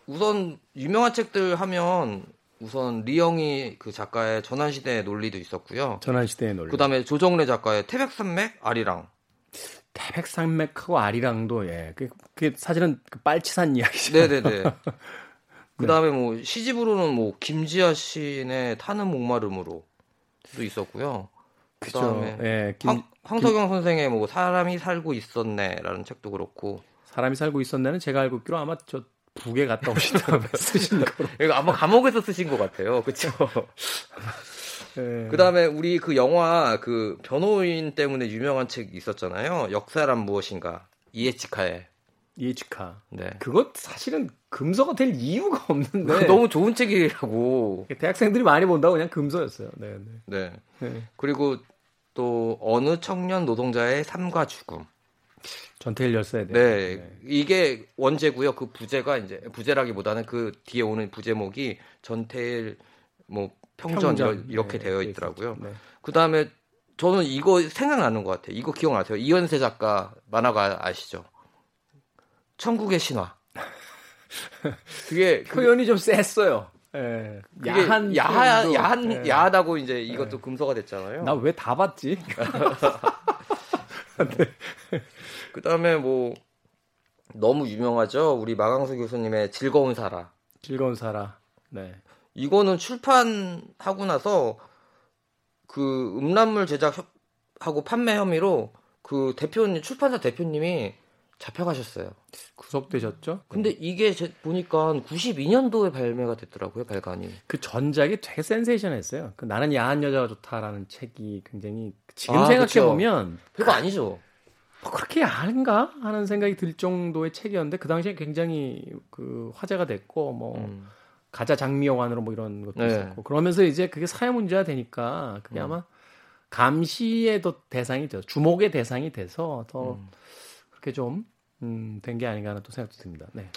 우선 유명한 책들 하면 우선 리영이 그 작가의 전환시대의 논리도 있었고요. 전환시대의 논리. 그다음에 조정래 작가의 태백산맥 아리랑. 태백산맥하고 아리랑도 예. 그게, 그게 사실은 그 빨치산 이야기죠. 네네네. 그 다음에 뭐 시집으로는 뭐 김지아 시인의 타는 목마름으로도 있었고요. 그다음에 예, 김, 황, 황석영 선생의 뭐 사람이 살고 있었네라는 책도 그렇고 사람이 살고 있었네는 제가 알고 있기로 아마 저 북에 갔다 오신 다음에 쓰신 거로. 이거 아마 감옥에서 쓰신 것 같아요. 그렇죠. 예. 그다음에 우리 그 영화 그 변호인 때문에 유명한 책이 있었잖아요. 역사란 무엇인가 이에치카의 이에치카. 네. 그것 사실은 금서가 될 이유가 없는데 너무 좋은 책이라고. 대학생들이 많이 본다고 그냥 금서였어요. 네, 네. 네. 네. 그리고 또 어느 청년 노동자의 삶과 죽음. 전태일 열사에 네. 대해. 이게 원제고요. 그 부제가 이제 부제라기보다는 그 뒤에 오는 부제목이 전태일 뭐 평전, 평전. 이렇게 네, 되어 네, 있더라고요. 네. 그다음에 저는 이거 생각나는 것 같아요. 이거 기억나세요? 이현세 작가 만화가 아시죠? 천국의 신화. 그게 그 표현이 좀 셌어요. 예. 야한 야하 야한 예. 야하다고 이제 이것도 금서가 됐잖아요. 나 왜 다 봤지? 그 다음에 뭐 너무 유명하죠. 우리 마강수 교수님의 즐거운 살아. 즐거운 살아. 네. 이거는 출판하고 나서 그 음란물 제작하고 판매 혐의로 그 대표님 출판사 대표님이 잡혀가셨어요. 구속되셨죠? 근데 이게 제, 보니까 92년도에 발매가 됐더라고요, 발간이. 그 전작이 되게 센세이션했어요. 그 나는 야한 여자가 좋다라는 책이 굉장히 지금 아, 생각해. 보면 그거 아니죠. 뭐 그렇게 야한가 하는 생각이 들 정도의 책이었는데 그 당시에 굉장히 그 화제가 됐고 뭐 음. 가자 장미여관으로 뭐 이런 것도 네. 있었고 그러면서 이제 그게 사회 문제가 되니까 그게 음. 아마 감시의 더 대상이 돼서 주목의 대상이 돼서 더 음. 그렇게 좀 음, 된 게 아닌가 하는 또 생각도 듭니다. 네.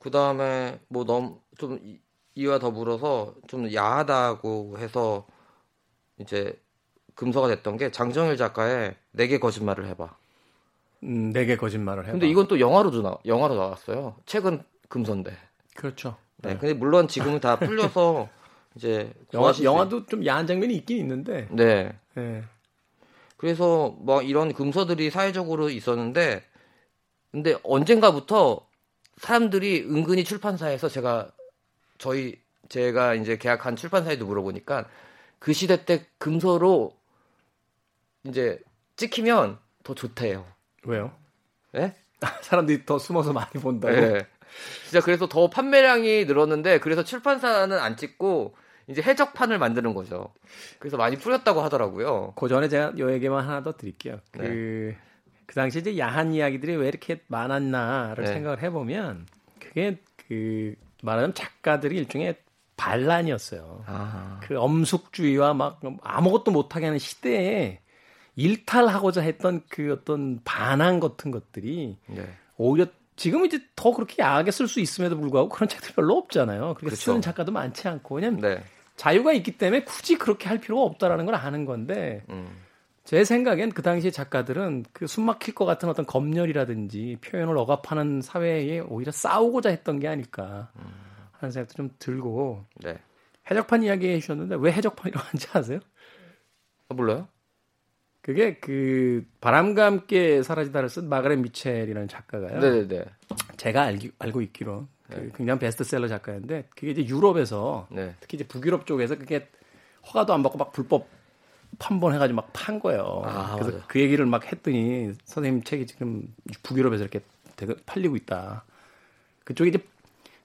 그 다음에 뭐 너무 좀 이- 이와 더불어서 좀 야하다고 해서 이제 금서가 됐던 게 장정일 작가의 내게 거짓말을 해봐. 음, 내게 거짓말을 해봐. 근데 이건 또 영화로도 나 영화로 나왔어요. 책은 금서인데. 그렇죠. 네. 근데 물론 지금은 다 풀려서 이제 영화, 영화도 좀 야한 장면이 있긴 있는데. 있- 네. 예. 그래서 뭐 이런 금서들이 사회적으로 있었는데 근데 언젠가부터 사람들이 은근히 출판사에서 제가 저희 제가 이제 계약한 출판사에도 물어보니까 그 시대 때 금서로 이제 찍히면 더 좋대요. 왜요? 예? 사람들이 더 숨어서 많이 본다고. 네. 진짜 그래서 더 판매량이 늘었는데 그래서 출판사는 안 찍고 이제 해적판을 만드는 거죠. 그래서 많이 풀렸다고 하더라고요. 그 전에 제가 요 얘기만 하나 더 드릴게요. 그, 네. 그 당시 이제 야한 이야기들이 왜 이렇게 많았나를 네. 생각을 해보면 그게 그 말하자면 작가들이 일종의 반란이었어요. 아. 그 엄숙주의와 막 아무것도 못하게 하는 시대에 일탈하고자 했던 그 어떤 반항 같은 것들이 네. 오히려 지금 이제 더 그렇게 야하게 쓸 수 있음에도 불구하고 그런 책들이 별로 없잖아요. 그렇게 그렇죠. 쓰는 작가도 많지 않고 왜냐면 네. 자유가 있기 때문에 굳이 그렇게 할 필요가 없다라는 걸 아는 건데 음. 제 생각엔 그 당시 작가들은 그 숨막힐 것 같은 어떤 검열이라든지 표현을 억압하는 사회에 오히려 싸우고자 했던 게 아닐까 하는 생각도 좀 들고 네. 해적판 이야기 해주셨는데 왜 해적판이라고 하는지 아세요? 아, 몰라요? 그게 그 바람과 함께 사라지다를 쓴 마가렛 미첼이라는 작가가요. 네네네. 제가 알기, 알고 있기로 그 네. 굉장히 베스트셀러 작가인데 그게 이제 유럽에서 네. 특히 이제 북유럽 쪽에서 그게 허가도 안 받고 막 불법 판본해가지고 막 판 거예요. 아, 그래서 맞아요. 그 얘기를 막 했더니 선생님 책이 지금 북유럽에서 이렇게 되게 팔리고 있다. 그쪽에 이제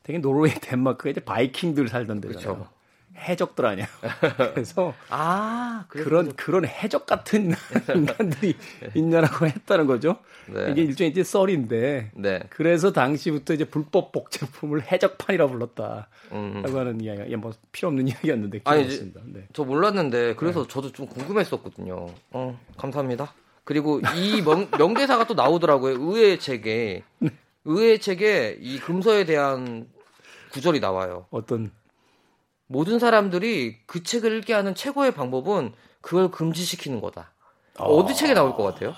되게 노르웨이, 덴마크에 이제 바이킹들 살던 데잖아요. 그쵸. 해적들 아니야. 그래서 아, 그런 그런 해적 같은 인간들이 있냐라고 했다는 거죠. 네. 이게 일종의 이제 썰인데 네. 그래서 당시부터 이제 불법 복제품을 해적판이라고 불렀다라고 음. 하는 이야기가 예, 뭐 필요 없는 이야기였는데 아니, 기억났습니다. 네. 저 몰랐는데 그래서 저도 좀 궁금했었거든요. 어, 감사합니다. 그리고 이 명, 명대사가 또 나오더라고요. 의회 책에 의회 책에 이 금서에 대한 구절이 나와요. 어떤 모든 사람들이 그 책을 읽게 하는 최고의 방법은 그걸 금지시키는 거다. 어디 책에 나올 것 같아요?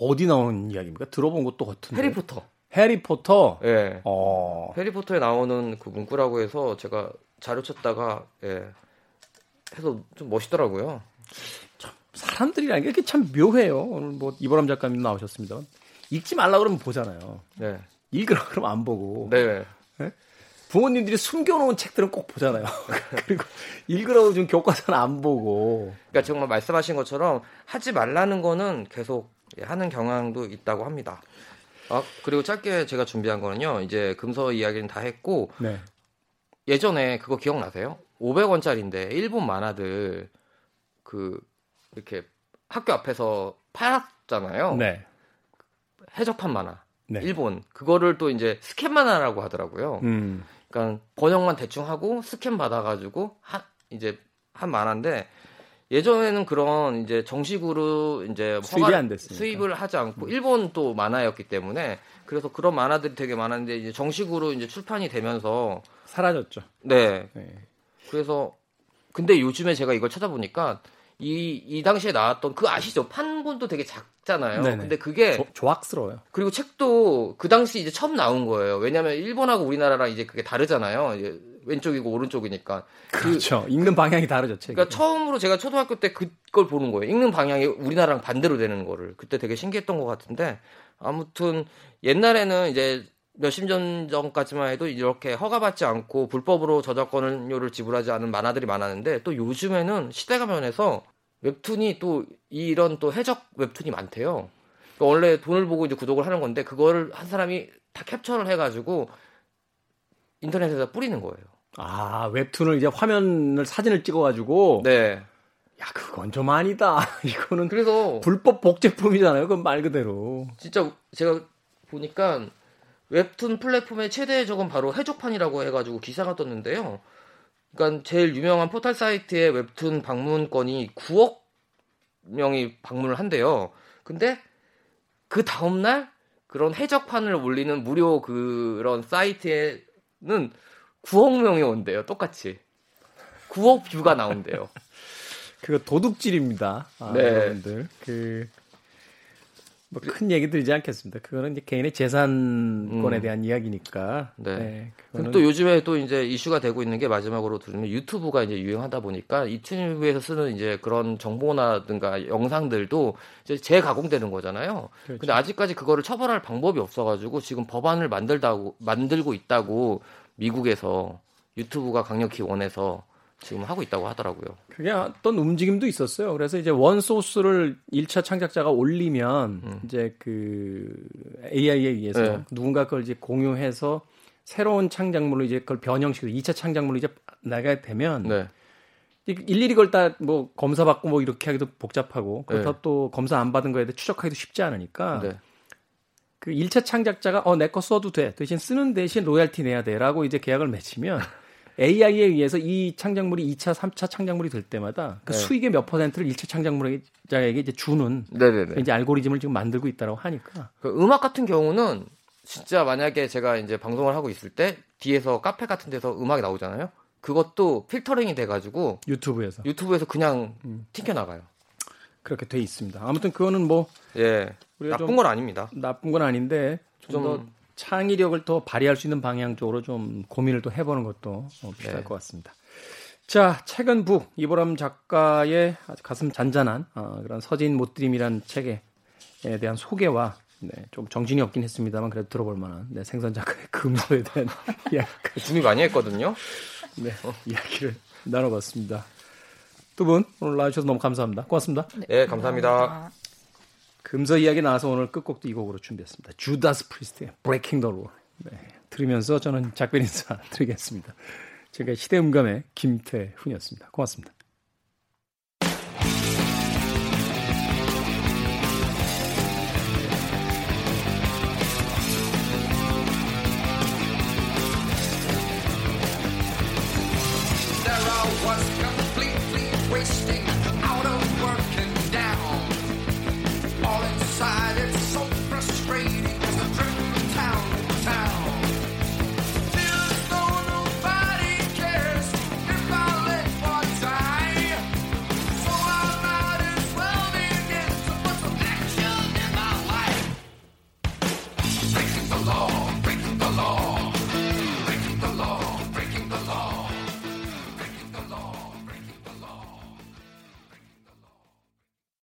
어디 나오는 이야기입니까? 들어본 것도 같은데. 해리포터. 해리포터. 예. 어. 해리포터에 나오는 그 문구라고 해서 제가 자료 찾다가 예. 해서 좀 멋있더라고요. 사람들이라는 게 이렇게 참 묘해요. 오늘 뭐 이보람 작가님 나오셨습니다. 읽지 말라 그러면 보잖아요. 네. 읽으라 그러면 안 보고. 네. 부모님들이 숨겨놓은 책들은 꼭 보잖아요. 그리고 읽으라고 좀 교과서는 안 보고. 그러니까 정말 말씀하신 것처럼 하지 말라는 거는 계속 하는 경향도 있다고 합니다. 아, 그리고 짧게 제가 준비한 거는요. 이제 금서 이야기는 다 했고 네. 예전에 그거 기억나세요? 500원짜리인데 일본 만화들 그 이렇게 학교 앞에서 팔았잖아요. 네. 해적판 만화. 네. 일본 그거를 또 이제 스캔 만화라고 하더라고요. 음. 그러니까 번역만 대충 하고 스캔 받아가지고 한 이제 한 만화인데 예전에는 그런 이제 정식으로 이제 수입이 안 됐으니까. 수입을 하지 않고 일본 또 만화였기 때문에 그래서 그런 만화들이 되게 많았는데 이제 정식으로 이제 출판이 되면서 사라졌죠. 네. 네. 그래서 근데 요즘에 제가 이걸 찾아보니까 이, 이 당시에 나왔던 그 아시죠? 판본도 되게 작잖아요. 네네. 근데 그게 조, 조악스러워요. 그리고 책도 그 당시 이제 처음 나온 거예요. 왜냐하면 일본하고 우리나라랑 이제 그게 다르잖아요. 이제 왼쪽이고 오른쪽이니까. 그렇죠. 그, 읽는 방향이 다르죠. 책이. 그러니까 처음으로 제가 초등학교 때 그걸 보는 거예요. 읽는 방향이 우리나라랑 반대로 되는 거를 그때 되게 신기했던 것 같은데 아무튼 옛날에는 이제 몇십 년 전까지만 해도 이렇게 허가받지 않고 불법으로 저작권료를 지불하지 않은 만화들이 많았는데 또 요즘에는 시대가 변해서 웹툰이 또 이런 또 해적 웹툰이 많대요. 그러니까 원래 돈을 보고 이제 구독을 하는 건데 그거를 한 사람이 다 캡처를 해가지고 인터넷에다 뿌리는 거예요. 아 웹툰을 이제 화면을 사진을 찍어가지고 네. 야 그건 좀 아니다. 이거는 그래서 불법 복제품이잖아요. 그건 말 그대로. 진짜 제가 보니까 웹툰 플랫폼의 최대 적은 바로 해적판이라고 해가지고 기사가 떴는데요. 그러니까 제일 유명한 포털 사이트의 웹툰 방문권이 9억 명이 방문을 한대요. 근데 그 다음날 그런 해적판을 올리는 무료 그런 사이트에는 9억 명이 온대요. 똑같이. 9억 뷰가 나온대요. 그거 도둑질입니다. 아, 네. 여러분들. 그 뭐 큰 얘기 드리지 않겠습니다. 그거는 이제 개인의 재산권에 음. 대한 이야기니까. 네. 네 그거는... 또 요즘에 또 이제 이슈가 되고 있는 게 마지막으로 들으면 유튜브가 이제 유행하다 보니까 유튜브에서 쓰는 이제 그런 정보나든가 영상들도 이제 재가공되는 거잖아요. 그렇죠. 근데 아직까지 그거를 처벌할 방법이 없어가지고 지금 법안을 만들다고 만들고 있다고 미국에서 유튜브가 강력히 원해서 지금 하고 있다고 하더라고요. 그게 어떤 움직임도 있었어요. 그래서 이제 원 소스를 1차 창작자가 올리면 음. 이제 그 AI에 의해서 네. 누군가 그걸 이제 공유해서 새로운 창작물로 이제 그걸 변형시키고 2차 창작물로 이제 나가게 되면 네. 일일이 그걸 다 뭐 검사 받고 뭐 이렇게 하기도 복잡하고 그렇다 네. 또 검사 안 받은 거에 대해 추적하기도 쉽지 않으니까 네. 그 1차 창작자가 어 내 거 써도 돼 대신 쓰는 대신 로얄티 내야 돼라고 이제 계약을 맺히면 AI에 의해서 이 창작물이 2차, 3차 창작물이 될 때마다 그 네. 수익의 몇 퍼센트를 1차 창작물자에게 이제 주는 네네네. 이제 알고리즘을 지금 만들고 있다고 하니까. 그 음악 같은 경우는 진짜 만약에 제가 이제 방송을 하고 있을 때 뒤에서 카페 같은 데서 음악이 나오잖아요. 그것도 필터링이 돼 가지고 유튜브에서 유튜브에서 그냥 음. 튕겨 나가요. 그렇게 돼 있습니다. 아무튼 그거는 뭐 예, 나쁜 건 아닙니다. 나쁜 건 아닌데 좀더 좀 창의력을 더 발휘할 수 있는 방향 쪽으로 좀 고민을 또 해보는 것도 어, 필요할 네. 것 같습니다. 자, 책은 북 이보람 작가의 아주 가슴 잔잔한 어, 그런 서진 못 드림이란 책에 대한 소개와 네, 좀 정신이 없긴 했습니다만 그래도 들어볼 만한 네, 생선 작가의 금소에 대한 이야기까지 준비 많이 했거든요. 네, 이야기를 나눠봤습니다. 두 분 오늘 나와주셔서 너무 감사합니다. 고맙습니다. 네, 네 감사합니다. 감사합니다. 금서 이야기 나와서 오늘 끝곡도 이 곡으로 준비했습니다. 주다스 프리스트의 Breaking the Rule. 네, 들으면서 저는 작별 인사 드리겠습니다. 제가 시대음감의 김태훈이었습니다. 고맙습니다.